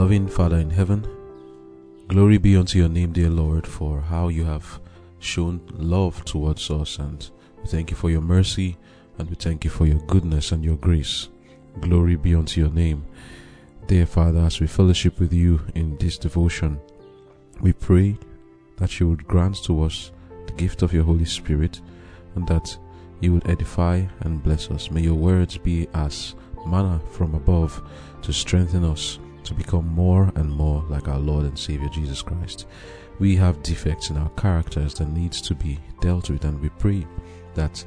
Loving Father in heaven, glory be unto your name, dear Lord, for how you have shown love towards us. And we thank you for your mercy and we thank you for your goodness and your grace. Glory be unto your name. Dear Father, as we fellowship with you in this devotion, we pray that you would grant to us the gift of your Holy Spirit and that you would edify and bless us. May your words be as manna from above to strengthen us to become more and more like our Lord and Savior Jesus Christ. We have defects in our characters that needs to be dealt with and we pray that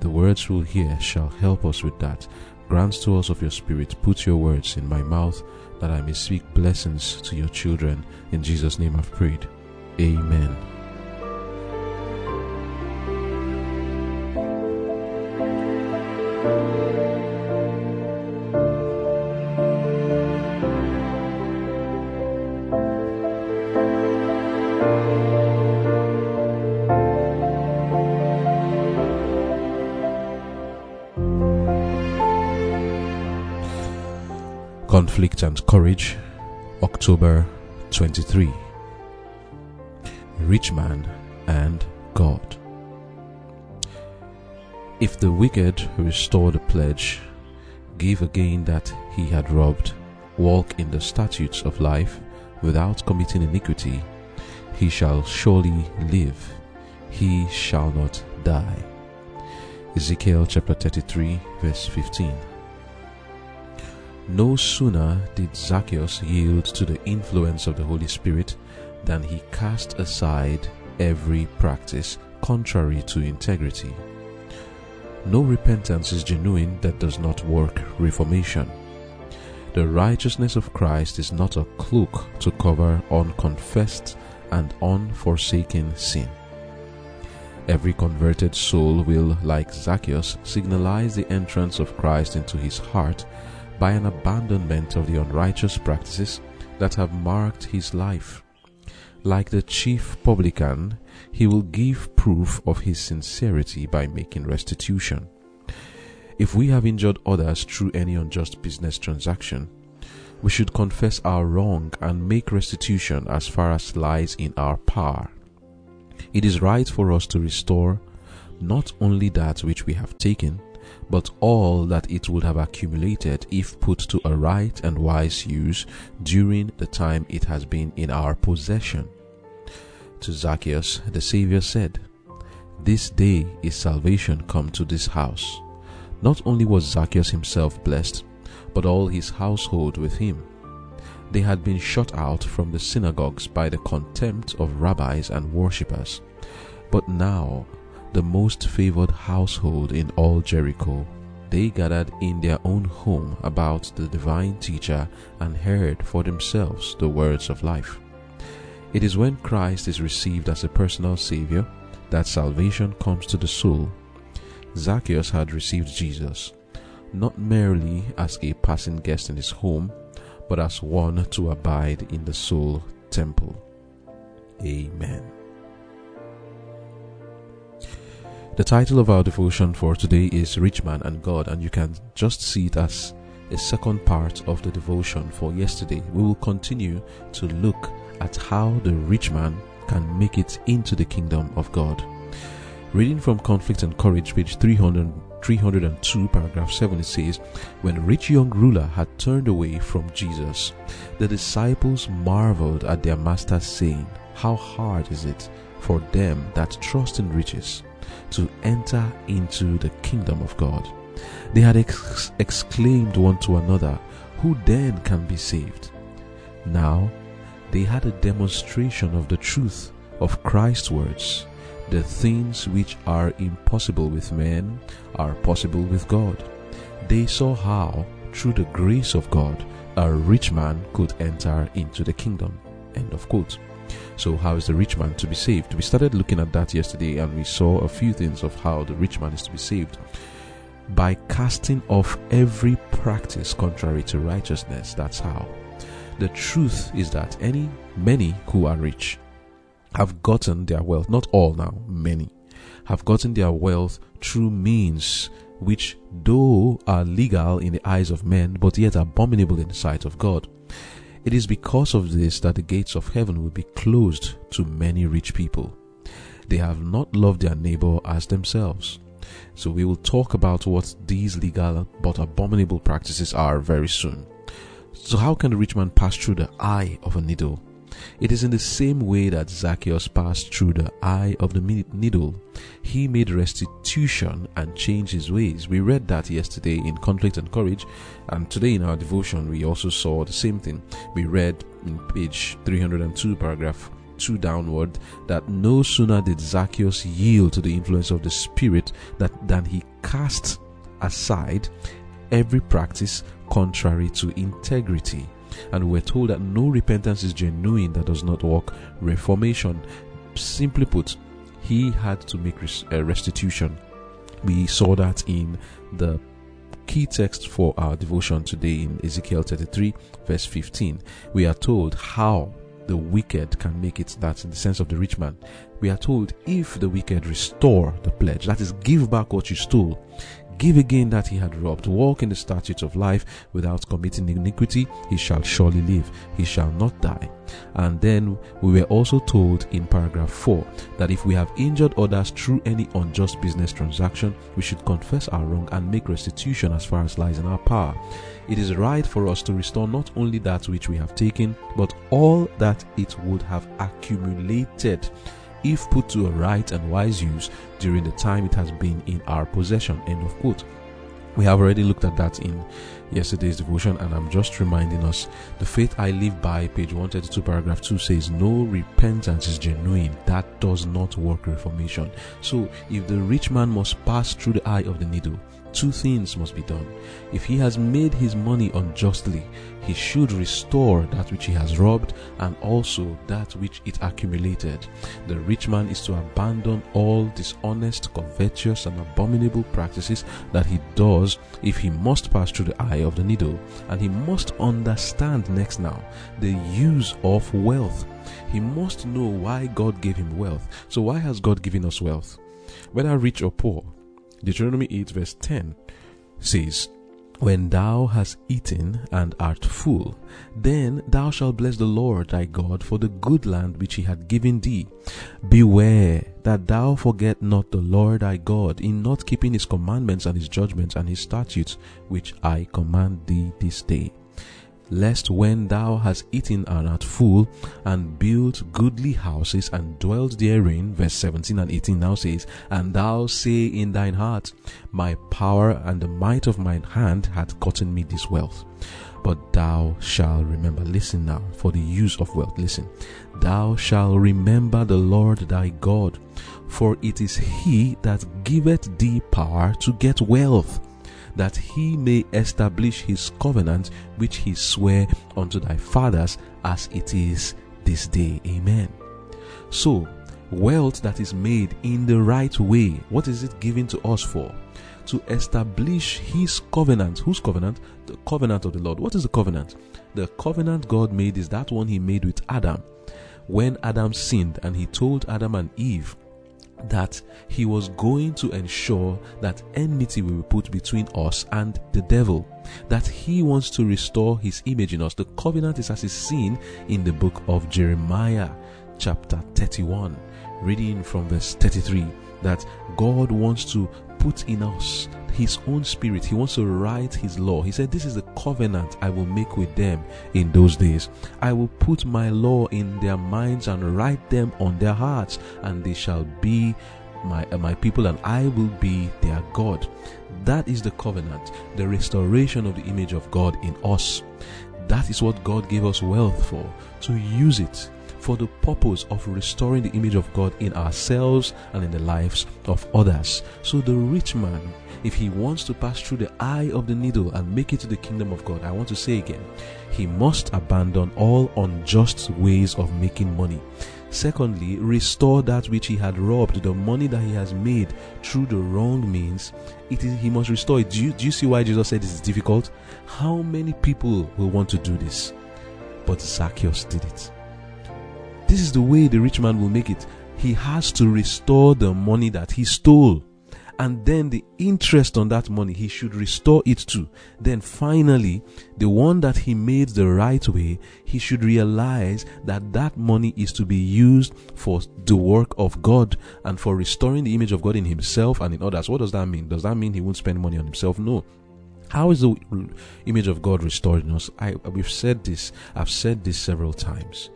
the words we'll hear shall help us with that. Grant to us of your spirit, put your words in my mouth that I may speak blessings to your children. In Jesus' name I've prayed. Amen. And Courage, October 23. Rich Man and God. If the wicked restore the pledge, give again that he had robbed, walk in the statutes of life without committing iniquity, he shall surely live, he shall not die. Ezekiel chapter 33, verse 15. No sooner did Zacchaeus yield to the influence of the Holy Spirit than he cast aside every practice contrary to integrity. No repentance is genuine that does not work reformation. The righteousness of Christ is not a cloak to cover unconfessed and unforsaken sin. Every converted soul will, like Zacchaeus, signalize the entrance of Christ into his heart by an abandonment of the unrighteous practices that have marked his life. Like the chief publican, he will give proof of his sincerity by making restitution. If we have injured others through any unjust business transaction, we should confess our wrong and make restitution as far as lies in our power. It is right for us to restore not only that which we have taken, but all that it would have accumulated if put to a right and wise use during the time it has been in our possession. To Zacchaeus, the Saviour said, This day is salvation come to this house. Not only was Zacchaeus himself blessed, but all his household with him. They had been shut out from the synagogues by the contempt of rabbis and worshippers. But now the most favored household in all Jericho. They gathered in their own home about the divine teacher and heard for themselves the words of life. It is when Christ is received as a personal Savior that salvation comes to the soul. Zacchaeus had received Jesus, not merely as a passing guest in his home, but as one to abide in the soul temple. Amen. The title of our devotion for today is Rich Man and God, and you can just see it as a second part of the devotion for yesterday. We will continue to look at how the rich man can make it into the kingdom of God. Reading from Conflict and Courage, page 300, 302, paragraph 7, it says, When rich young ruler had turned away from Jesus, the disciples marveled at their master, saying, How hard is it for them that trust in riches to enter into the kingdom of God. They had ex- exclaimed one to another, Who then can be saved? Now they had a demonstration of the truth of Christ's words. The things which are impossible with men are possible with God. They saw how, through the grace of God, a rich man could enter into the kingdom. End of quote. So, how is the rich man to be saved? We started looking at that yesterday and we saw a few things of how the rich man is to be saved. By casting off every practice contrary to righteousness. That's how. The truth is that any many who are rich have gotten their wealth, not all now, many have gotten their wealth through means which though are legal in the eyes of men, but yet abominable in the sight of God. It is because of this that the gates of heaven will be closed to many rich people. They have not loved their neighbor as themselves. So we will talk about what these legal but abominable practices are very soon. So how can the rich man pass through the eye of a needle? It is in the same way that Zacchaeus passed through the eye of the needle. He made restitution and changed his ways. We read that yesterday in Conflict and Courage, and today in our devotion we also saw the same thing. We read in page 302, paragraph 2 downward, that no sooner did Zacchaeus yield to the influence of the Spirit that, than he cast aside every practice contrary to integrity and we're told that no repentance is genuine that does not work reformation. Simply put, he had to make uh, restitution. We saw that in the key text for our devotion today in Ezekiel 33, verse 15. We are told how the wicked can make it that in the sense of the rich man. We are told if the wicked restore the pledge, that is, give back what you stole, give again that he had robbed, walk in the statutes of life without committing iniquity, he shall surely live, he shall not die. And then we were also told in paragraph 4 that if we have injured others through any unjust business transaction, we should confess our wrong and make restitution as far as lies in our power. It is right for us to restore not only that which we have taken, but all that it would have accumulated if put to a right and wise use during the time it has been in our possession. End of quote. We have already looked at that in yesterday's devotion, and I'm just reminding us the faith I live by, page 132, paragraph 2 says, No repentance is genuine. That does not work reformation. So, if the rich man must pass through the eye of the needle, two things must be done. If he has made his money unjustly, he should restore that which he has robbed and also that which it accumulated. The rich man is to abandon all dishonest, covetous, and abominable practices that he does if he must pass through the eye of the needle. And he must understand next now the use of wealth. He must know why God gave him wealth. So, why has God given us wealth? Whether rich or poor, Deuteronomy 8, verse 10 says, When thou hast eaten and art full, then thou shalt bless the Lord thy God for the good land which he hath given thee. Beware that thou forget not the Lord thy God in not keeping his commandments and his judgments and his statutes, which I command thee this day lest when thou hast eaten and art full, and built goodly houses and dwelt therein, verse 17 and 18 now says, And thou say in thine heart, My power and the might of mine hand hath gotten me this wealth. But thou shalt remember, listen now, for the use of wealth, listen. Thou shalt remember the Lord thy God, for it is he that giveth thee power to get wealth that he may establish his covenant which he sware unto thy fathers as it is this day. Amen. So, wealth that is made in the right way, what is it given to us for? To establish his covenant. Whose covenant? The covenant of the Lord. What is the covenant? The covenant God made is that one he made with Adam. When Adam sinned and he told Adam and Eve that he was going to ensure that enmity will be put between us and the devil, that he wants to restore his image in us. The covenant is as is seen in the book of Jeremiah, chapter 31, reading from verse 33, that God wants to put in us his own spirit. He wants to write his law. He said, This is the covenant I will make with them in those days. I will put my law in their minds and write them on their hearts, and they shall be my, uh, my people, and I will be their God. That is the covenant, the restoration of the image of God in us. That is what God gave us wealth for, to use it for the purpose of restoring the image of God in ourselves and in the lives of others. So the rich man if he wants to pass through the eye of the needle and make it to the kingdom of God, I want to say again, he must abandon all unjust ways of making money. Secondly, restore that which he had robbed, the money that he has made through the wrong means. It is he must restore it. Do you, do you see why Jesus said this is difficult? How many people will want to do this? But Zacchaeus did it. This is the way the rich man will make it. He has to restore the money that he stole and then the interest on that money he should restore it to. Then finally, the one that he made the right way, he should realize that that money is to be used for the work of God and for restoring the image of God in himself and in others. What does that mean? Does that mean he won't spend money on himself? No. How is the image of God restored in us? I we've said this. I've said this several times.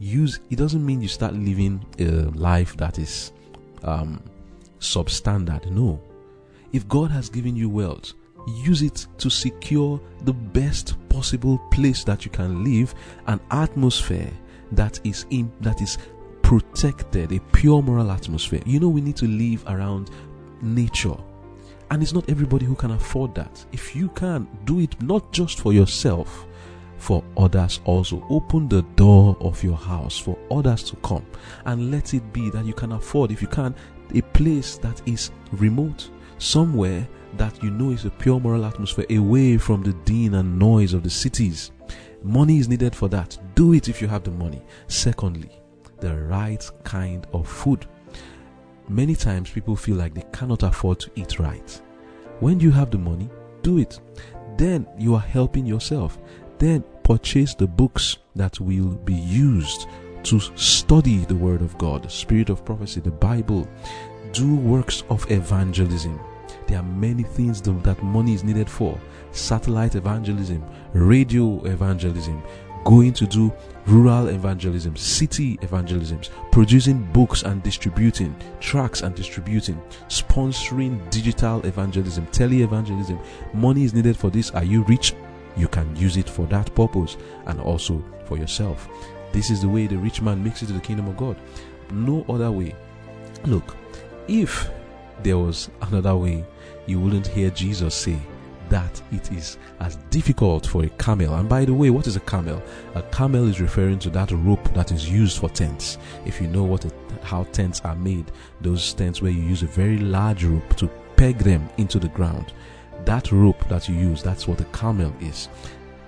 Use it doesn't mean you start living a life that is um, substandard. No. If God has given you wealth, use it to secure the best possible place that you can live, an atmosphere that is in that is protected, a pure moral atmosphere. You know, we need to live around nature. And it's not everybody who can afford that. If you can, do it not just for yourself, for others also. Open the door of your house for others to come and let it be that you can afford, if you can, a place that is remote, somewhere that you know is a pure moral atmosphere away from the din and noise of the cities. Money is needed for that. Do it if you have the money. Secondly, the right kind of food. Many times people feel like they cannot afford to eat right. When you have the money, do it. Then you are helping yourself. Then purchase the books that will be used to study the Word of God, Spirit of prophecy, the Bible. Do works of evangelism. There are many things that money is needed for satellite evangelism, radio evangelism, going to do rural evangelism, city evangelisms, producing books and distributing, tracks and distributing, sponsoring digital evangelism, tele evangelism. Money is needed for this. Are you rich? You can use it for that purpose and also for yourself. This is the way the rich man makes it to the kingdom of God. No other way. Look, if there was another way, you wouldn't hear Jesus say, that it is as difficult for a camel. And by the way, what is a camel? A camel is referring to that rope that is used for tents. If you know what how tents are made, those tents where you use a very large rope to peg them into the ground. That rope that you use, that's what a camel is.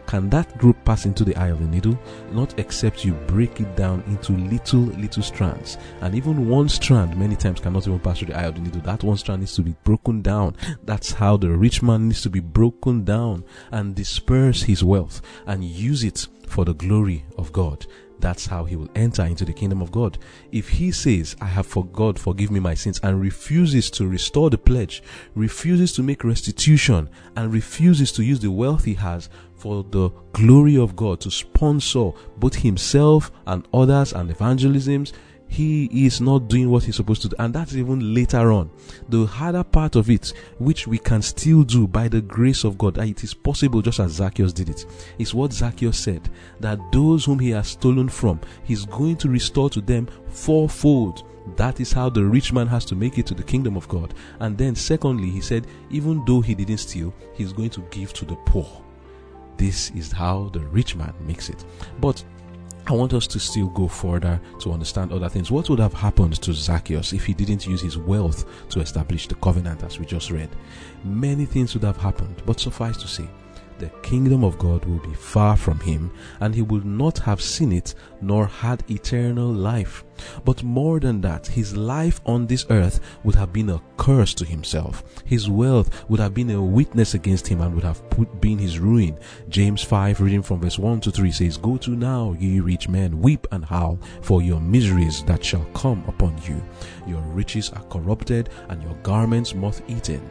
Can that group pass into the eye of the needle? Not except you break it down into little, little strands. And even one strand many times cannot even pass through the eye of the needle. That one strand needs to be broken down. That's how the rich man needs to be broken down and disperse his wealth and use it for the glory of God that's how he will enter into the kingdom of God. If he says, I have for God, forgive me my sins, and refuses to restore the pledge, refuses to make restitution, and refuses to use the wealth he has for the glory of God to sponsor both himself and others and evangelisms, he is not doing what he's supposed to do. And that's even later on. The harder part of it, which we can still do by the grace of God, it is possible just as Zacchaeus did it, is what Zacchaeus said that those whom he has stolen from, he's going to restore to them fourfold. That is how the rich man has to make it to the kingdom of God. And then, secondly, he said, even though he didn't steal, he's going to give to the poor. This is how the rich man makes it. But I want us to still go further to understand other things. What would have happened to Zacchaeus if he didn't use his wealth to establish the covenant as we just read? Many things would have happened, but suffice to say, the kingdom of God will be far from him, and he will not have seen it nor had eternal life. But more than that, his life on this earth would have been a curse to himself. His wealth would have been a witness against him and would have put, been his ruin. James 5, reading from verse 1 to 3 says, Go to now, ye rich men, weep and howl for your miseries that shall come upon you. Your riches are corrupted, and your garments moth eaten.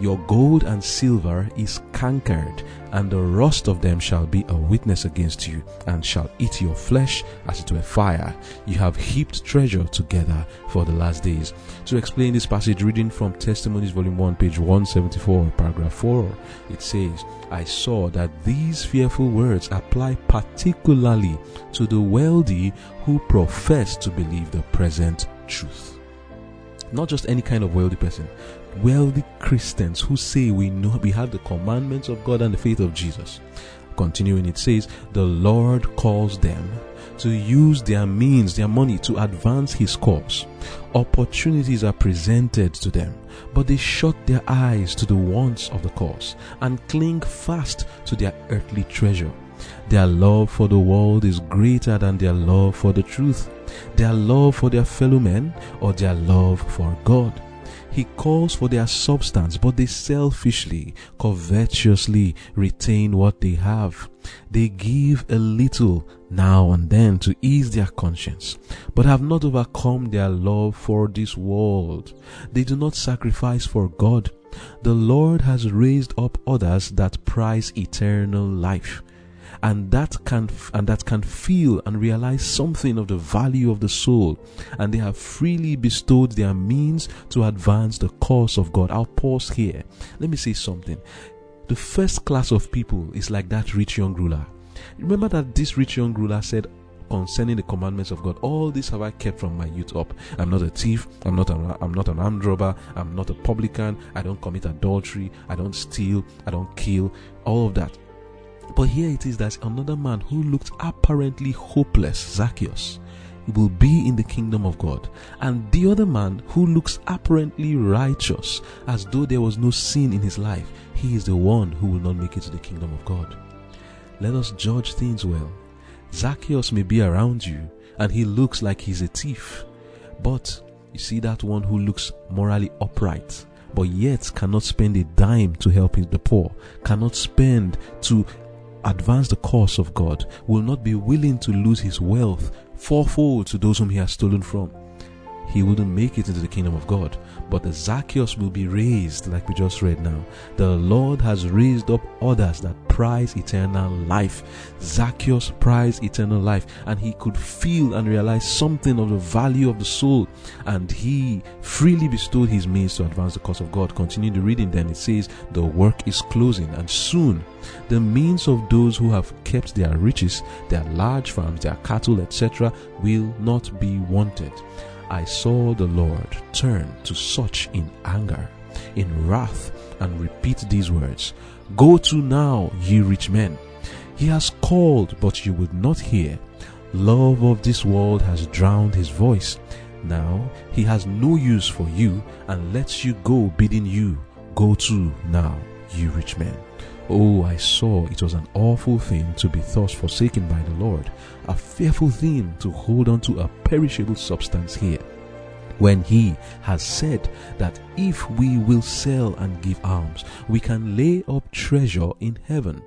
Your gold and silver is cankered, and the rust of them shall be a witness against you, and shall eat your flesh as it were fire. You have heaped treasure together for the last days. To explain this passage, reading from Testimonies, Volume 1, page 174, paragraph 4, it says, I saw that these fearful words apply particularly to the wealthy who profess to believe the present truth not just any kind of wealthy person, wealthy Christians who say we know we have the commandments of God and the faith of Jesus. Continuing, it says, The Lord calls them to use their means, their money to advance His cause. Opportunities are presented to them, but they shut their eyes to the wants of the cause and cling fast to their earthly treasure. Their love for the world is greater than their love for the truth, their love for their fellow men, or their love for God. He calls for their substance, but they selfishly, covetously retain what they have. They give a little now and then to ease their conscience, but have not overcome their love for this world. They do not sacrifice for God. The Lord has raised up others that prize eternal life and that can and that can feel and realize something of the value of the soul and they have freely bestowed their means to advance the cause of God. I'll pause here. Let me say something. The first class of people is like that rich young ruler. Remember that this rich young ruler said, concerning the commandments of God. All this have I kept from my youth up. I'm not a thief. I'm not an, I'm not an armed robber. I'm not a publican. I don't commit adultery. I don't steal. I don't kill. All of that. But here it is that another man who looked apparently hopeless, Zacchaeus, will be in the kingdom of God. And the other man who looks apparently righteous, as though there was no sin in his life, he is the one who will not make it to the kingdom of God. Let us judge things well. Zacchaeus may be around you and he looks like he's a thief. But you see that one who looks morally upright, but yet cannot spend a dime to help the poor, cannot spend to advance the cause of God, will not be willing to lose his wealth fourfold to those whom he has stolen from. He wouldn't make it into the kingdom of God but the Zacchaeus will be raised, like we just read now. The Lord has raised up others that prize eternal life. Zacchaeus prized eternal life, and he could feel and realize something of the value of the soul, and he freely bestowed his means to advance the cause of God. Continue the reading, then it says, The work is closing, and soon the means of those who have kept their riches, their large farms, their cattle, etc., will not be wanted. I saw the Lord turn to such in anger, in wrath, and repeat these words Go to now, ye rich men. He has called, but you would not hear. Love of this world has drowned his voice. Now he has no use for you and lets you go, bidding you, Go to now, ye rich men. Oh, I saw it was an awful thing to be thus forsaken by the Lord, a fearful thing to hold on to a perishable substance here. When he has said that if we will sell and give alms, we can lay up treasure in heaven.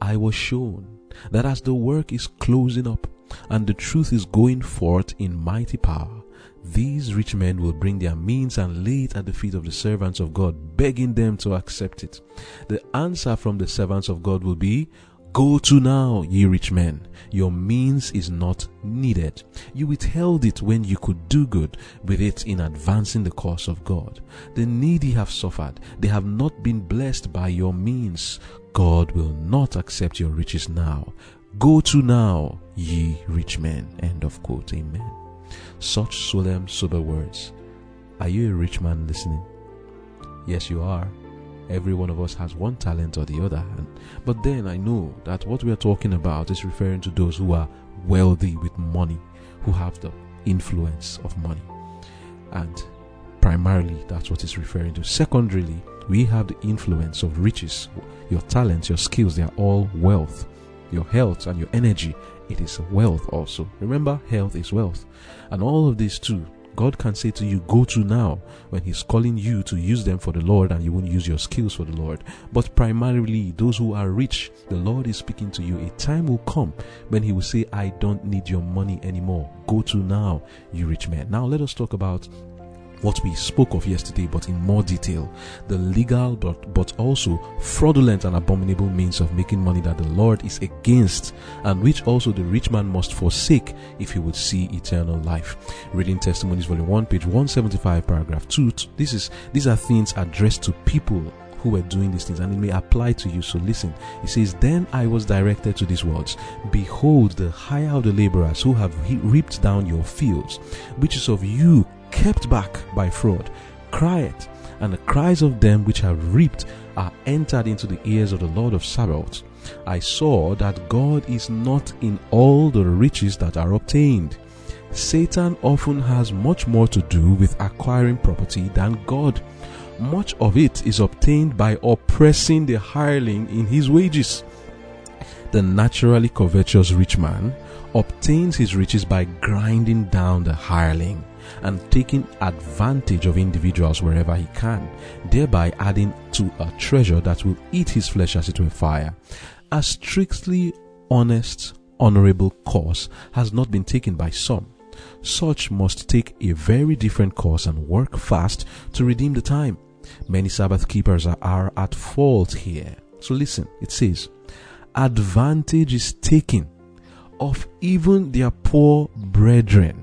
I was shown that as the work is closing up and the truth is going forth in mighty power, these rich men will bring their means and lay it at the feet of the servants of God, begging them to accept it. The answer from the servants of God will be, Go to now, ye rich men. Your means is not needed. You withheld it when you could do good with it in advancing the cause of God. The needy have suffered. They have not been blessed by your means. God will not accept your riches now. Go to now, ye rich men. End of quote. Amen. Such solemn, sober words. Are you a rich man listening? Yes, you are. Every one of us has one talent or the other. And, but then I know that what we are talking about is referring to those who are wealthy with money, who have the influence of money. And primarily, that's what it's referring to. Secondarily, we have the influence of riches. Your talents, your skills, they are all wealth. Your health and your energy, it is wealth also. Remember, health is wealth. And all of these too God can say to you, Go to now, when He's calling you to use them for the Lord and you won't use your skills for the Lord. But primarily, those who are rich, the Lord is speaking to you. A time will come when He will say, I don't need your money anymore. Go to now, you rich man. Now, let us talk about what we spoke of yesterday, but in more detail. The legal but, but also fraudulent and abominable means of making money that the Lord is against, and which also the rich man must forsake if he would see eternal life. Reading Testimonies, Volume 1, page 175, paragraph 2. This is these are things addressed to people who were doing these things, and it may apply to you. So listen. He says, Then I was directed to these words Behold, the hire of the laborers who have reaped down your fields, which is of you kept back by fraud, crieth, and the cries of them which have reaped are entered into the ears of the Lord of Sabaoth. I saw that God is not in all the riches that are obtained. Satan often has much more to do with acquiring property than God. Much of it is obtained by oppressing the hireling in his wages. The naturally covetous rich man obtains his riches by grinding down the hireling and taking advantage of individuals wherever he can, thereby adding to a treasure that will eat his flesh as it were fire. A strictly honest, honorable course has not been taken by some. Such must take a very different course and work fast to redeem the time. Many Sabbath keepers are, are at fault here. So listen, it says, advantage is taken of even their poor brethren,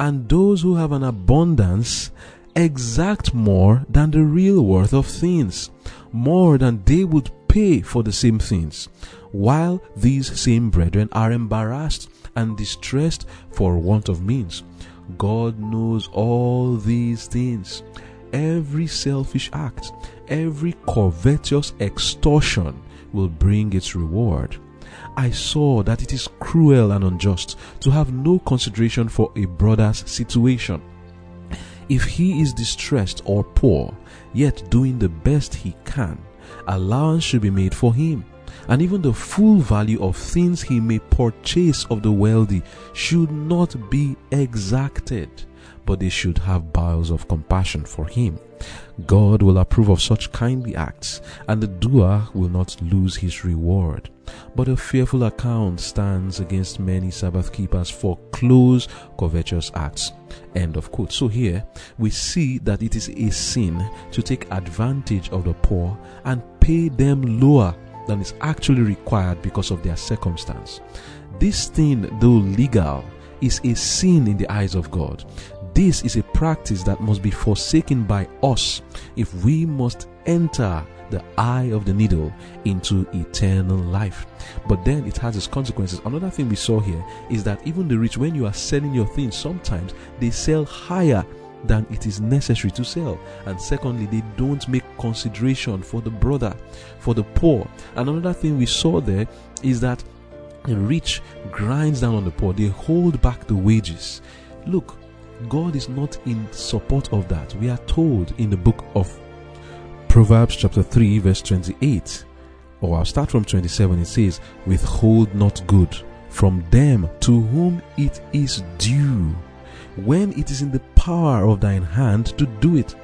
and those who have an abundance exact more than the real worth of things, more than they would pay for the same things, while these same brethren are embarrassed and distressed for want of means. God knows all these things. Every selfish act, every covetous extortion will bring its reward. I saw that it is cruel and unjust to have no consideration for a brother's situation. If he is distressed or poor, yet doing the best he can, allowance should be made for him. And even the full value of things he may purchase of the wealthy should not be exacted, they should have bowels of compassion for him. God will approve of such kindly acts, and the doer will not lose his reward. But a fearful account stands against many Sabbath keepers for close, covetous acts. End of quote. So here we see that it is a sin to take advantage of the poor and pay them lower than is actually required because of their circumstance. This thing, though legal, is a sin in the eyes of God. This is a practice that must be forsaken by us if we must enter the eye of the needle into eternal life. But then it has its consequences. Another thing we saw here is that even the rich, when you are selling your things, sometimes they sell higher than it is necessary to sell. And secondly, they don't make consideration for the brother, for the poor. And another thing we saw there is that the rich grinds down on the poor, they hold back the wages. Look, God is not in support of that. We are told in the book of Proverbs, chapter 3, verse 28, or I'll start from 27. It says, Withhold not good from them to whom it is due, when it is in the power of thine hand to do it.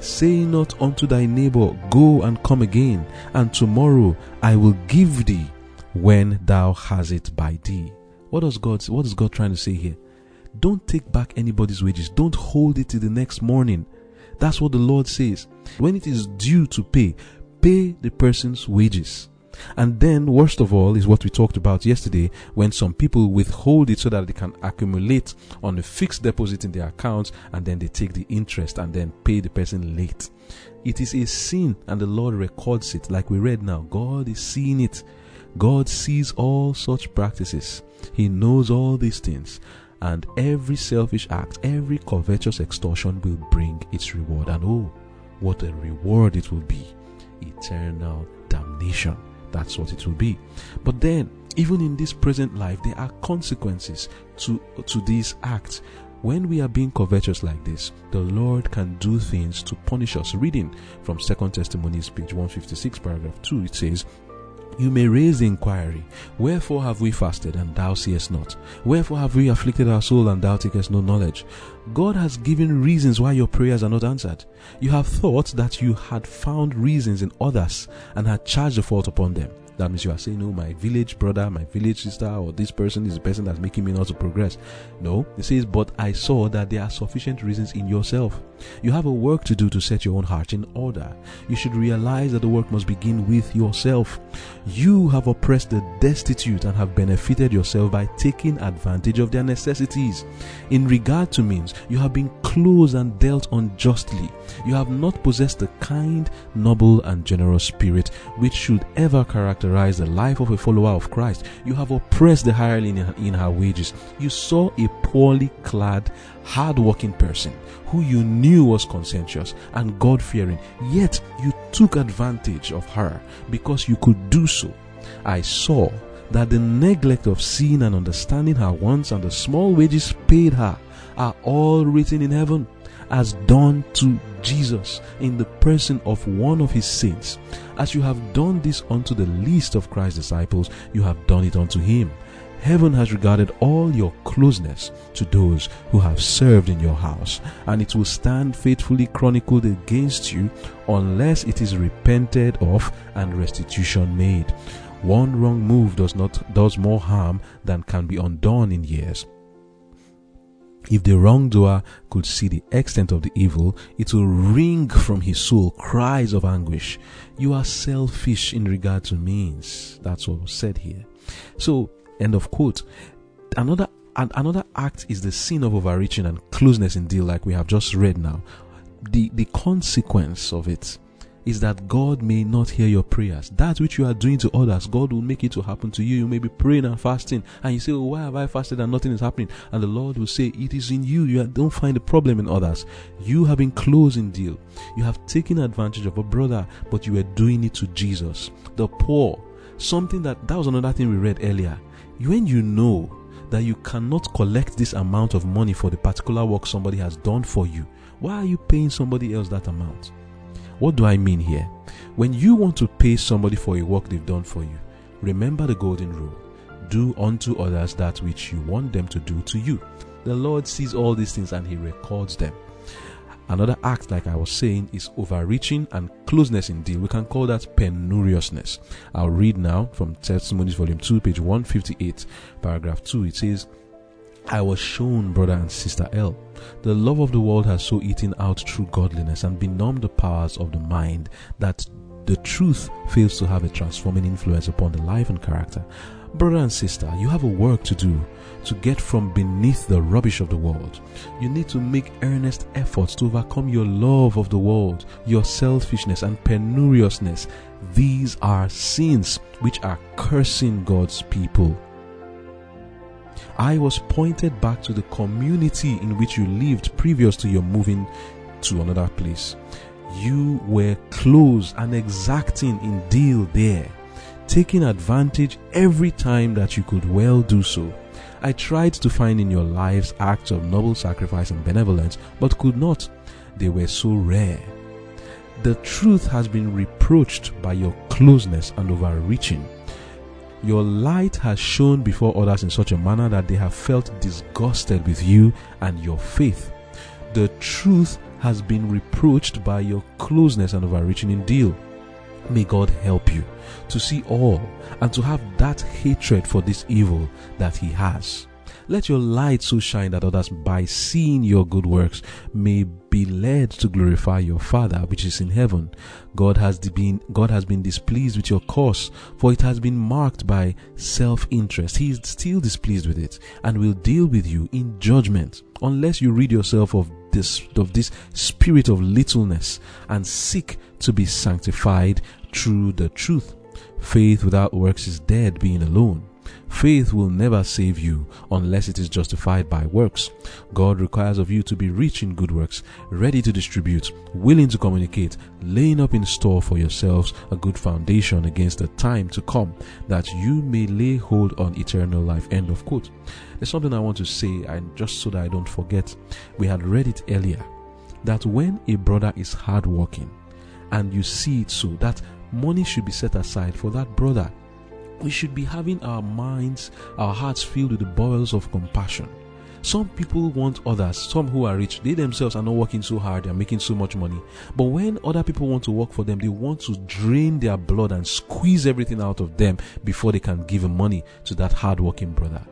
Say not unto thy neighbor, Go and come again, and tomorrow I will give thee when thou hast it by thee. What does God what is God trying to say here? Don't take back anybody's wages. Don't hold it till the next morning. That's what the Lord says. When it is due to pay, pay the person's wages. And then, worst of all, is what we talked about yesterday when some people withhold it so that they can accumulate on a fixed deposit in their accounts and then they take the interest and then pay the person late. It is a sin and the Lord records it, like we read now. God is seeing it. God sees all such practices. He knows all these things and every selfish act, every covetous extortion will bring its reward. And oh, what a reward it will be! Eternal damnation. That's what it will be. But then, even in this present life, there are consequences to, to these acts. When we are being covetous like this, the Lord can do things to punish us. Reading from Second Testimonies, page 156, paragraph 2, it says, you may raise the inquiry, Wherefore have we fasted, and thou seest not? Wherefore have we afflicted our soul, and thou takest no knowledge? God has given reasons why your prayers are not answered. You have thought that you had found reasons in others, and had charged the fault upon them. That means you are saying, No, my village brother, my village sister, or this person is the person that's making me not to progress. No, it says, But I saw that there are sufficient reasons in yourself. You have a work to do to set your own heart in order. You should realize that the work must begin with yourself. You have oppressed the destitute and have benefited yourself by taking advantage of their necessities. In regard to means, you have been closed and dealt unjustly. You have not possessed the kind, noble, and generous spirit which should ever characterize the life of a follower of Christ. You have oppressed the hireling in her wages. You saw a poorly clad, hard-working person who you knew was conscientious and God-fearing, yet you took advantage of her because you could do so. I saw that the neglect of seeing and understanding her wants and the small wages paid her are all written in heaven as done to Jesus in the person of one of his saints. As you have done this unto the least of Christ's disciples, you have done it unto him. Heaven has regarded all your closeness to those who have served in your house, and it will stand faithfully chronicled against you unless it is repented of and restitution made. One wrong move does not does more harm than can be undone in years. If the wrongdoer could see the extent of the evil, it will wring from his soul cries of anguish. You are selfish in regard to means. That's what was said here. So, end of quote. Another and another act is the sin of overreaching and closeness in deal, like we have just read now. The the consequence of it is that God may not hear your prayers. That which you are doing to others, God will make it to happen to you. You may be praying and fasting, and you say, oh, Why have I fasted and nothing is happening? And the Lord will say, It is in you. You don't find the problem in others. You have been closing deal. You have taken advantage of a brother, but you were doing it to Jesus. The poor. Something that that was another thing we read earlier. When you know that you cannot collect this amount of money for the particular work somebody has done for you, why are you paying somebody else that amount? What do I mean here? When you want to pay somebody for a work they've done for you, remember the golden rule do unto others that which you want them to do to you. The Lord sees all these things and He records them. Another act, like I was saying, is overreaching and closeness in deal. We can call that penuriousness. I'll read now from Testimonies, Volume 2, page 158, paragraph 2. It says, I was shown, brother and sister L. The love of the world has so eaten out true godliness and benumbed the powers of the mind that the truth fails to have a transforming influence upon the life and character. Brother and sister, you have a work to do to get from beneath the rubbish of the world. You need to make earnest efforts to overcome your love of the world, your selfishness and penuriousness. These are sins which are cursing God's people. I was pointed back to the community in which you lived previous to your moving to another place. You were close and exacting in deal there, taking advantage every time that you could well do so. I tried to find in your lives acts of noble sacrifice and benevolence, but could not. They were so rare. The truth has been reproached by your closeness and overreaching. Your light has shone before others in such a manner that they have felt disgusted with you and your faith. The truth has been reproached by your closeness and overreaching in deal. May God help you to see all and to have that hatred for this evil that He has. Let your light so shine that others, by seeing your good works, may be led to glorify your Father which is in heaven. God has been God has been displeased with your course, for it has been marked by self-interest. He is still displeased with it and will deal with you in judgment unless you rid yourself of this of this spirit of littleness and seek to be sanctified through the truth. Faith without works is dead being alone. Faith will never save you unless it is justified by works. God requires of you to be rich in good works, ready to distribute, willing to communicate, laying up in store for yourselves a good foundation against the time to come, that you may lay hold on eternal life. End of quote. There's something I want to say, and just so that I don't forget, we had read it earlier that when a brother is hardworking and you see it so, that money should be set aside for that brother we should be having our minds, our hearts filled with the boils of compassion. Some people want others, some who are rich, they themselves are not working so hard, they're making so much money. But when other people want to work for them, they want to drain their blood and squeeze everything out of them before they can give money to that hardworking brother.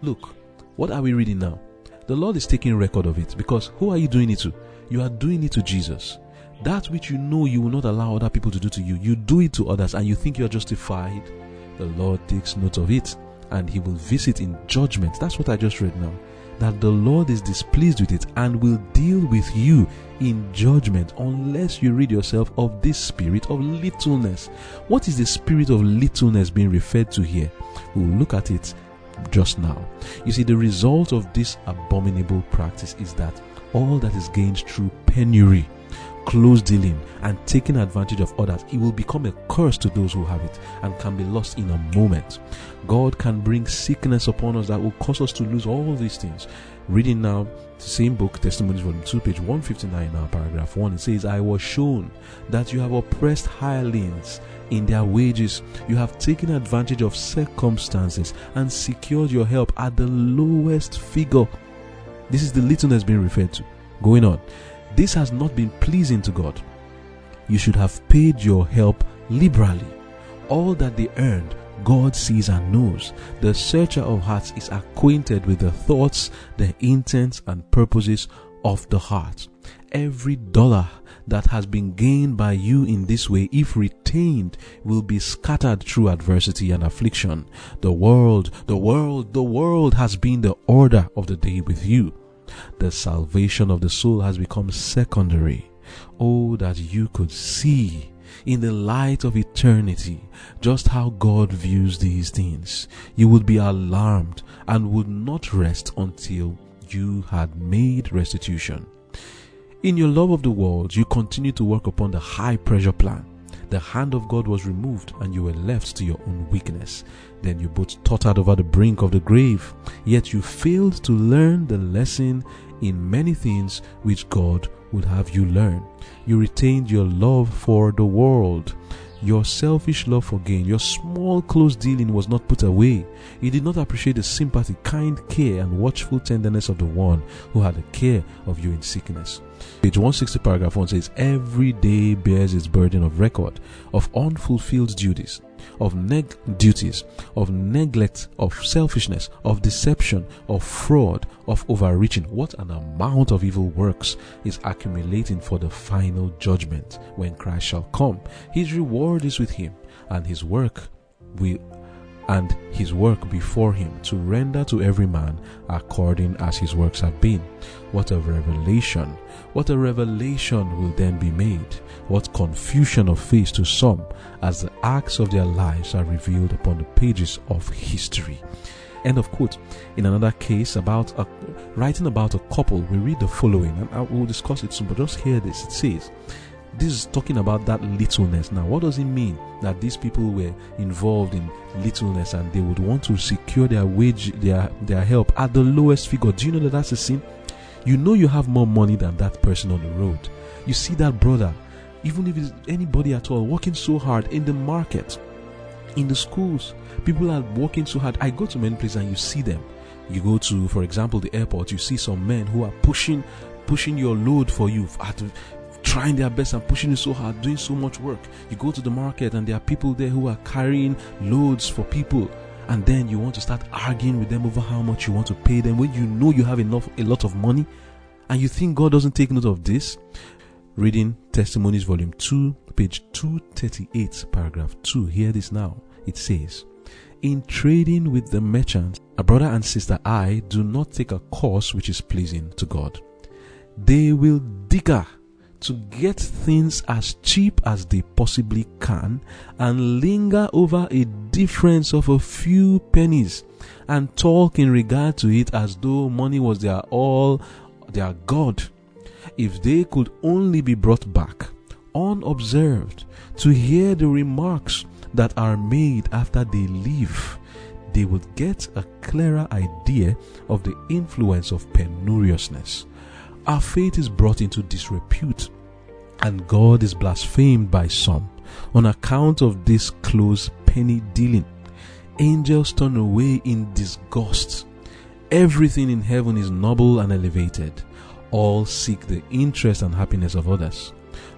Look, what are we reading now? The Lord is taking record of it because who are you doing it to? You are doing it to Jesus. That which you know you will not allow other people to do to you, you do it to others and you think you are justified the Lord takes note of it and he will visit in judgment. That's what I just read now. That the Lord is displeased with it and will deal with you in judgment unless you rid yourself of this spirit of littleness. What is the spirit of littleness being referred to here? We will look at it just now. You see, the result of this abominable practice is that all that is gained through penury, close dealing and taking advantage of others, it will become a curse to those who have it and can be lost in a moment. God can bring sickness upon us that will cause us to lose all these things. Reading now the same book, Testimonies, Volume 2, page 159, now, paragraph 1, it says, I was shown that you have oppressed hirelings in their wages. You have taken advantage of circumstances and secured your help at the lowest figure. This is the littleness being referred to. Going on. This has not been pleasing to God. You should have paid your help liberally. All that they earned, God sees and knows. The searcher of hearts is acquainted with the thoughts, the intents, and purposes of the heart. Every dollar that has been gained by you in this way, if retained, will be scattered through adversity and affliction. The world, the world, the world has been the order of the day with you. The salvation of the soul has become secondary. Oh, that you could see in the light of eternity just how God views these things. You would be alarmed and would not rest until you had made restitution. In your love of the world, you continue to work upon the high pressure plan. The hand of God was removed and you were left to your own weakness. Then you both tottered over the brink of the grave, yet you failed to learn the lesson in many things which God would have you learn. You retained your love for the world. Your selfish love for gain, your small close dealing was not put away. You did not appreciate the sympathy, kind care, and watchful tenderness of the one who had the care of you in sickness. Page 160, paragraph 1 says, Every day bears its burden of record, of unfulfilled duties, of neg duties, of neglect, of selfishness, of deception, of fraud, of overreaching. What an amount of evil works is accumulating for the final judgment when Christ shall come. His reward is with him, and his work will and his work before him to render to every man according as his works have been. What a revelation! What a revelation will then be made! What confusion of face to some as the acts of their lives are revealed upon the pages of history. End of quote. In another case about a, writing about a couple, we read the following, and I will discuss it soon, but just hear this. It says, this is talking about that littleness. Now, what does it mean that these people were involved in littleness and they would want to secure their wage, their their help at the lowest figure? Do you know that that's a sin? You know you have more money than that person on the road. You see that brother, even if it's anybody at all, working so hard in the market, in the schools. People are working so hard. I go to many places and you see them. You go to, for example, the airport. You see some men who are pushing, pushing your load for you at trying their best and pushing it so hard, doing so much work. You go to the market and there are people there who are carrying loads for people. And then you want to start arguing with them over how much you want to pay them when you know you have enough a lot of money and you think God doesn't take note of this. Reading Testimonies volume 2, page 238, paragraph 2. Hear this now. It says, In trading with the merchant, a brother and sister I do not take a course which is pleasing to God. They will digger to get things as cheap as they possibly can and linger over a difference of a few pennies and talk in regard to it as though money was their all, their God. If they could only be brought back unobserved to hear the remarks that are made after they leave, they would get a clearer idea of the influence of penuriousness our faith is brought into disrepute, and God is blasphemed by some on account of this close penny dealing. Angels turn away in disgust. Everything in heaven is noble and elevated. All seek the interest and happiness of others.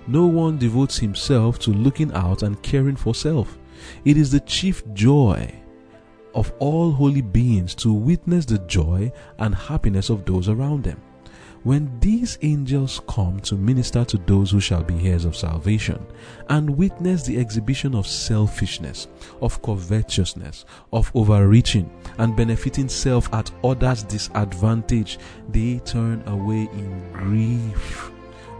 No one devotes himself to looking out and caring for self. It is the chief joy of all holy beings to witness the joy and happiness of those around them. When these angels come to minister to those who shall be heirs of salvation and witness the exhibition of selfishness, of covetousness, of overreaching, and benefiting self at others' disadvantage, they turn away in grief.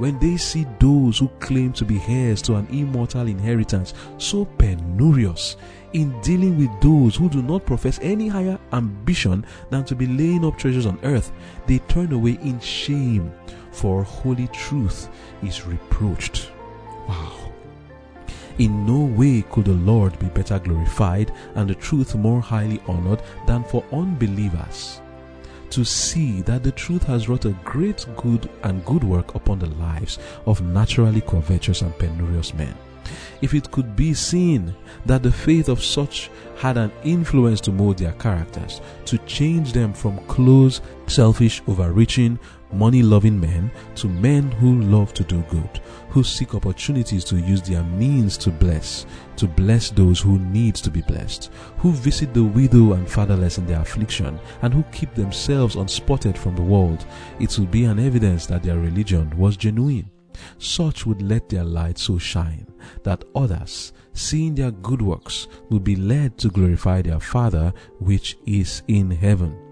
When they see those who claim to be heirs to an immortal inheritance so penurious in dealing with those who do not profess any higher ambition than to be laying up treasures on earth, they turn away in shame, for holy truth is reproached. Wow. In no way could the Lord be better glorified and the truth more highly honored than for unbelievers to see that the truth has wrought a great good and good work upon the lives of naturally covetous and penurious men. If it could be seen that the faith of such had an influence to mold their characters, to change them from close, selfish, overreaching, money loving men to men who love to do good, who seek opportunities to use their means to bless, to bless those who need to be blessed, who visit the widow and fatherless in their affliction, and who keep themselves unspotted from the world, it will be an evidence that their religion was genuine. Such would let their light so shine that others, seeing their good works, will be led to glorify their Father which is in heaven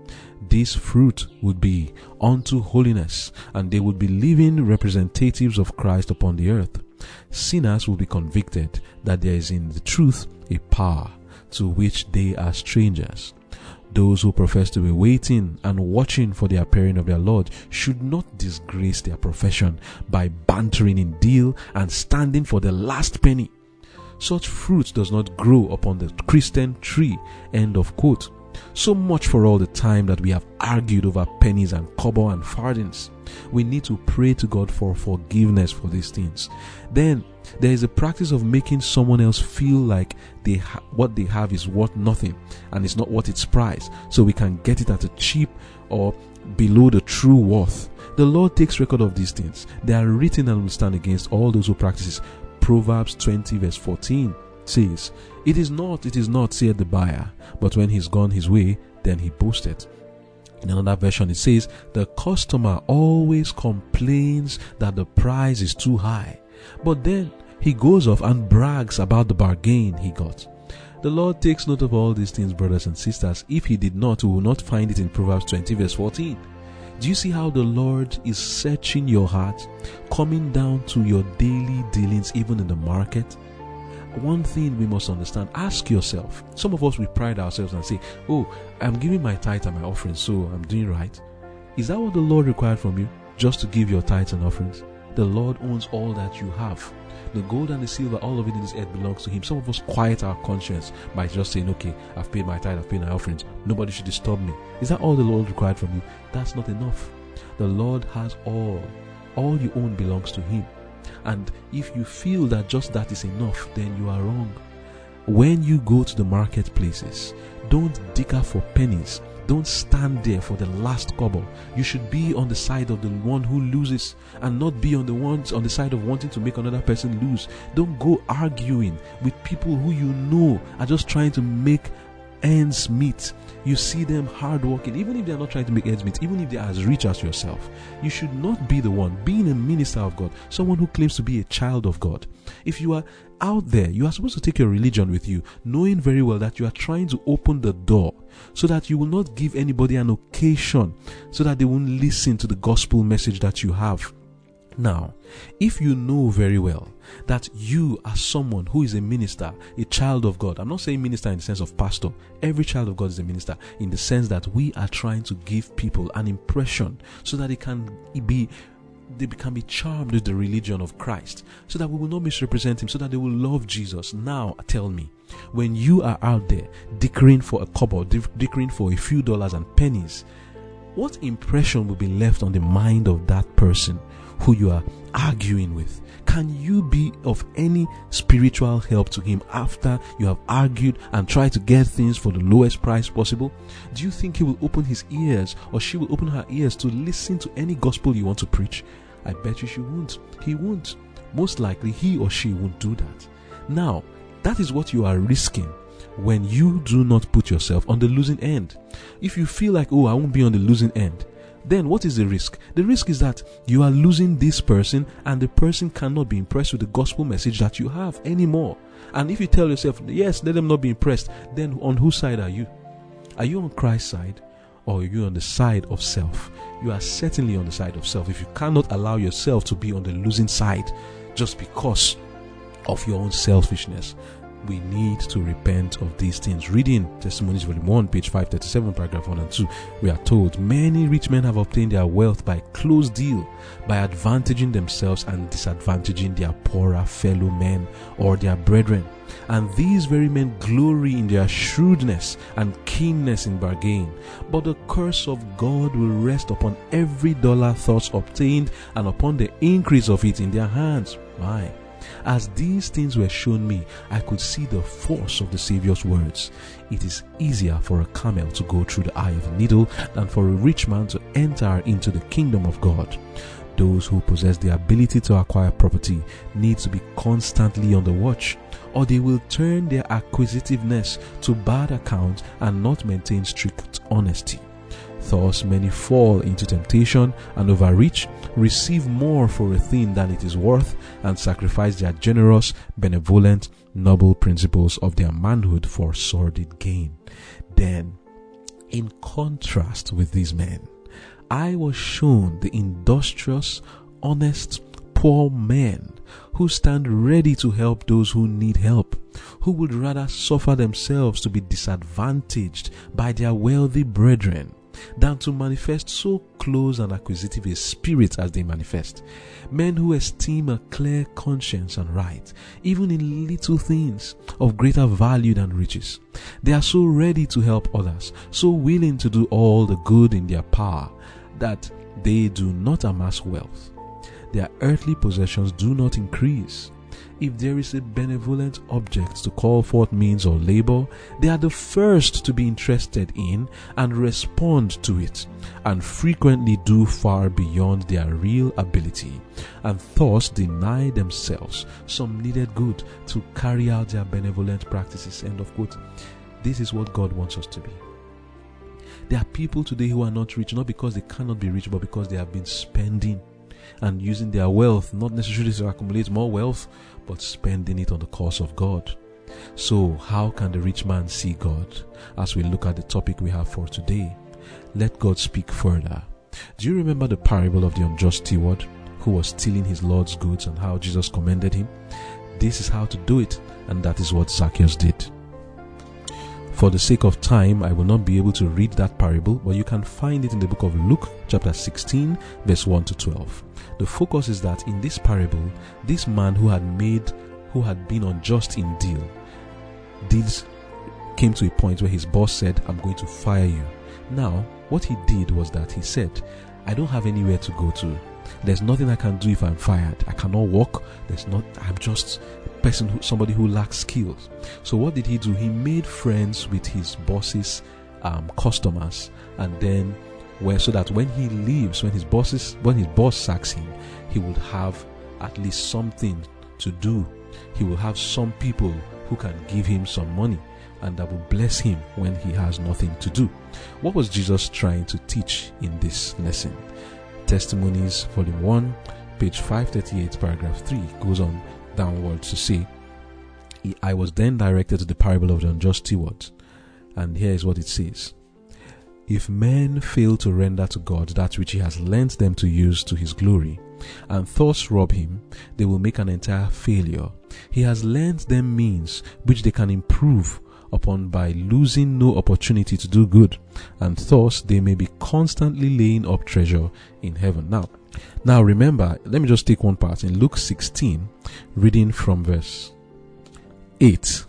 this fruit would be unto holiness, and they would be living representatives of Christ upon the earth. Sinners will be convicted that there is in the truth a power to which they are strangers. Those who profess to be waiting and watching for the appearing of their Lord should not disgrace their profession by bantering in deal and standing for the last penny. Such fruit does not grow upon the Christian tree. End of quote. So much for all the time that we have argued over pennies and kobo and farthings. We need to pray to God for forgiveness for these things. Then there is a practice of making someone else feel like they ha- what they have is worth nothing and it's not worth its price, so we can get it at a cheap or below the true worth. The Lord takes record of these things. They are written and will stand against all those who practices. Proverbs 20 verse 14 says, It is not, it is not, said the buyer, but when he's gone his way, then he boasted. In another version, it says, The customer always complains that the price is too high, but then he goes off and brags about the bargain he got. The Lord takes note of all these things, brothers and sisters. If He did not, we will not find it in Proverbs 20, verse 14. Do you see how the Lord is searching your heart, coming down to your daily dealings, even in the market? One thing we must understand ask yourself. Some of us we pride ourselves and say oh i'm giving my tithe and my offerings so i'm doing right. Is that what the lord required from you? Just to give your tithes and offerings? The lord owns all that you have. The gold and the silver all of it in this earth belongs to him. Some of us quiet our conscience by just saying okay i've paid my tithe i've paid my offerings. Nobody should disturb me. Is that all the lord required from you? That's not enough. The lord has all. All you own belongs to him and if you feel that just that is enough, then you are wrong. When you go to the marketplaces, don't dicker for pennies. Don't stand there for the last kobo. You should be on the side of the one who loses and not be on the ones on the side of wanting to make another person lose. Don't go arguing with people who you know are just trying to make ends meet. You see them hardworking, even if they are not trying to make ends meet, even if they are as rich as yourself. You should not be the one being a minister of God, someone who claims to be a child of God. If you are out there, you are supposed to take your religion with you, knowing very well that you are trying to open the door so that you will not give anybody an occasion so that they won't listen to the gospel message that you have. Now, if you know very well that you are someone who is a minister, a child of God, I'm not saying minister in the sense of pastor, every child of God is a minister in the sense that we are trying to give people an impression so that they can be they can be charmed with the religion of Christ so that we will not misrepresent him so that they will love Jesus. Now tell me, when you are out there dickering for a kobo, dickering for a few dollars and pennies, what impression will be left on the mind of that person who you are arguing with? Can you be of any spiritual help to him after you have argued and tried to get things for the lowest price possible? Do you think he will open his ears or she will open her ears to listen to any gospel you want to preach? I bet you she won't. He won't. Most likely he or she won't do that. Now, that is what you are risking when you do not put yourself on the losing end. If you feel like, oh, I won't be on the losing end, then what is the risk? The risk is that you are losing this person and the person cannot be impressed with the gospel message that you have anymore. And if you tell yourself, yes, let them not be impressed, then on whose side are you? Are you on Christ's side or are you on the side of self? You are certainly on the side of self. If you cannot allow yourself to be on the losing side just because of your own selfishness, we need to repent of these things. Reading Testimonies, Volume 1, page 537, paragraph 1 and 2, we are told many rich men have obtained their wealth by close deal, by advantaging themselves and disadvantaging their poorer fellow men or their brethren. And these very men glory in their shrewdness and keenness in bargain. But the curse of God will rest upon every dollar thus obtained and upon the increase of it in their hands. My. As these things were shown me, I could see the force of the Saviour's words. It is easier for a camel to go through the eye of a needle than for a rich man to enter into the kingdom of God. Those who possess the ability to acquire property need to be constantly on the watch, or they will turn their acquisitiveness to bad account and not maintain strict honesty. Thus, many fall into temptation and overreach, receive more for a thing than it is worth, and sacrifice their generous, benevolent, noble principles of their manhood for sordid gain. Then, in contrast with these men, I was shown the industrious, honest, poor men who stand ready to help those who need help, who would rather suffer themselves to be disadvantaged by their wealthy brethren than to manifest so close and acquisitive a spirit as they manifest. Men who esteem a clear conscience and right, even in little things of greater value than riches. They are so ready to help others, so willing to do all the good in their power, that they do not amass wealth. Their earthly possessions do not increase if there is a benevolent object to call forth means or labor, they are the first to be interested in and respond to it, and frequently do far beyond their real ability, and thus deny themselves some needed good to carry out their benevolent practices. End of quote. This is what God wants us to be. There are people today who are not rich, not because they cannot be rich, but because they have been spending and using their wealth, not necessarily to accumulate more wealth, but spending it on the cause of God. So, how can the rich man see God? As we look at the topic we have for today, let God speak further. Do you remember the parable of the unjust steward who was stealing his Lord's goods and how Jesus commended him? This is how to do it, and that is what Zacchaeus did. For the sake of time, I will not be able to read that parable, but you can find it in the book of Luke, chapter 16, verse 1 to 12. The focus is that in this parable, this man who had made, who had been unjust in deal, deeds came to a point where his boss said, I'm going to fire you. Now, what he did was that he said, I don't have anywhere to go to. There's nothing I can do if I'm fired. I cannot walk. There's not, I'm just a person who, somebody who lacks skills. So what did he do? He made friends with his boss's um, customers and then where so that when he leaves, when his bosses, when his boss sacks him, he will have at least something to do. He will have some people who can give him some money and that will bless him when he has nothing to do. What was Jesus trying to teach in this lesson? Testimonies, volume 1, page 538, paragraph 3 goes on downwards to say, I was then directed to the parable of the unjust steward. And here is what it says. If men fail to render to God that which He has lent them to use to His glory, and thus rob Him, they will make an entire failure. He has lent them means which they can improve upon by losing no opportunity to do good, and thus they may be constantly laying up treasure in heaven. Now, now remember, let me just take one part in Luke 16, reading from verse 8.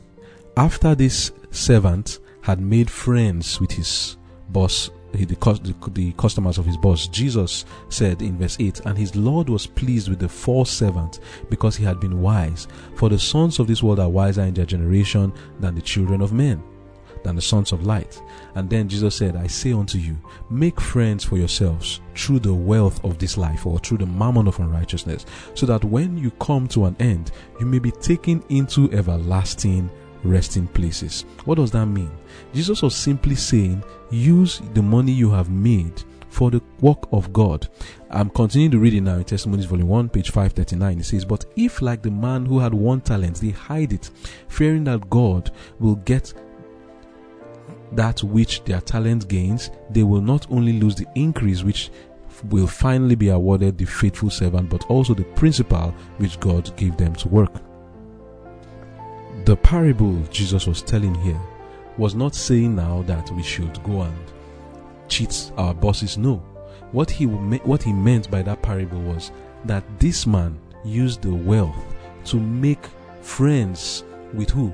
After this servant had made friends with his boss the, the, customers of his boss. Jesus said in verse 8, And his Lord was pleased with the false servant because he had been wise. For the sons of this world are wiser in their generation than the children of men, than the sons of light. And then Jesus said, I say unto you, make friends for yourselves through the wealth of this life or through the mammon of unrighteousness, so that when you come to an end, you may be taken into everlasting resting places. What does that mean? Jesus was simply saying, use the money you have made for the work of God. I'm continuing to read it now in Testimonies Volume 1, page 539. It says, But if, like the man who had one talent, they hide it, fearing that God will get that which their talent gains, they will not only lose the increase which will finally be awarded the faithful servant, but also the principal which God gave them to work. The parable Jesus was telling here was not saying now that we should go and cheat our bosses. No. What he, what he meant by that parable was that this man used the wealth to make friends with who?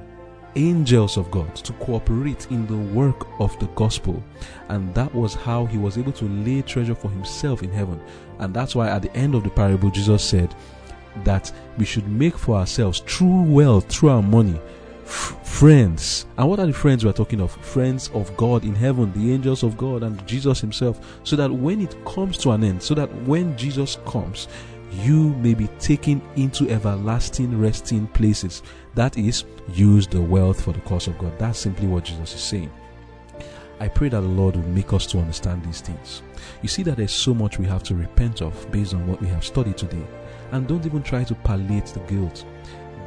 Angels of God to cooperate in the work of the gospel. And that was how he was able to lay treasure for himself in heaven. And that's why at the end of the parable, Jesus said that we should make for ourselves true wealth through our money friends. And what are the friends we're talking of? Friends of God in heaven, the angels of God, and Jesus Himself. So that when it comes to an end, so that when Jesus comes, you may be taken into everlasting resting places. That is, use the wealth for the cause of God. That's simply what Jesus is saying. I pray that the Lord will make us to understand these things. You see that there's so much we have to repent of based on what we have studied today. And don't even try to palliate the guilt.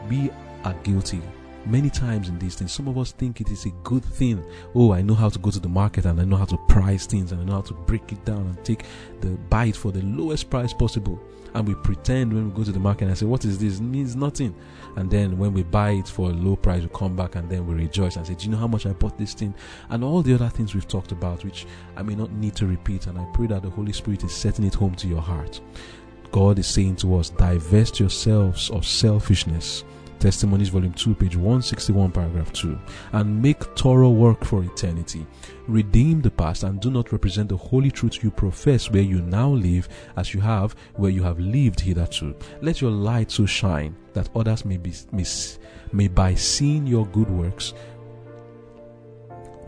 We are guilty many times in these things. Some of us think it is a good thing. Oh, I know how to go to the market and I know how to price things and I know how to break it down and take the bite for the lowest price possible. And we pretend when we go to the market and say, What is this? It means nothing. And then when we buy it for a low price, we come back and then we rejoice and say, Do you know how much I bought this thing? And all the other things we've talked about, which I may not need to repeat. And I pray that the Holy Spirit is setting it home to your heart. God is saying to us, divest yourselves of selfishness Testimonies, Volume 2, page 161, paragraph 2. And make thorough work for eternity. Redeem the past and do not represent the holy truth you profess where you now live as you have where you have lived hitherto. Let your light so shine that others may be may, may by seeing your good works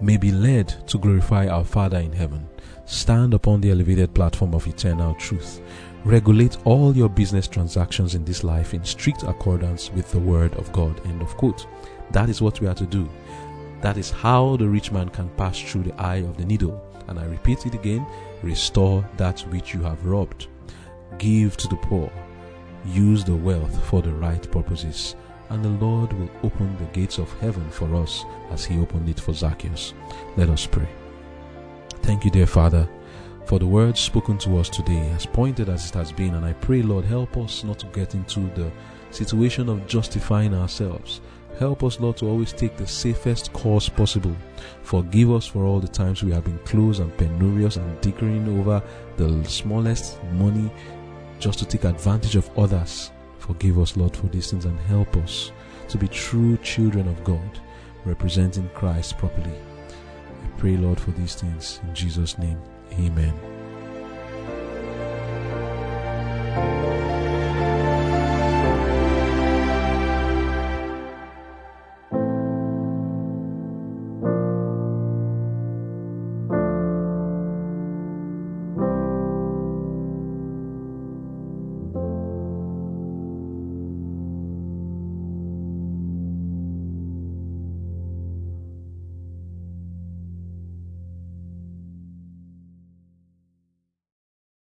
may be led to glorify our Father in heaven. Stand upon the elevated platform of eternal truth. Regulate all your business transactions in this life in strict accordance with the word of God. End of quote. That is what we are to do. That is how the rich man can pass through the eye of the needle. And I repeat it again restore that which you have robbed. Give to the poor. Use the wealth for the right purposes. And the Lord will open the gates of heaven for us as He opened it for Zacchaeus. Let us pray. Thank you, dear Father for the words spoken to us today, as pointed as it has been. And I pray, Lord, help us not to get into the situation of justifying ourselves. Help us, Lord, to always take the safest course possible. Forgive us for all the times we have been close and penurious and dickering over the smallest money just to take advantage of others. Forgive us, Lord, for these things and help us to be true children of God, representing Christ properly. I pray, Lord, for these things in Jesus' name. Amen.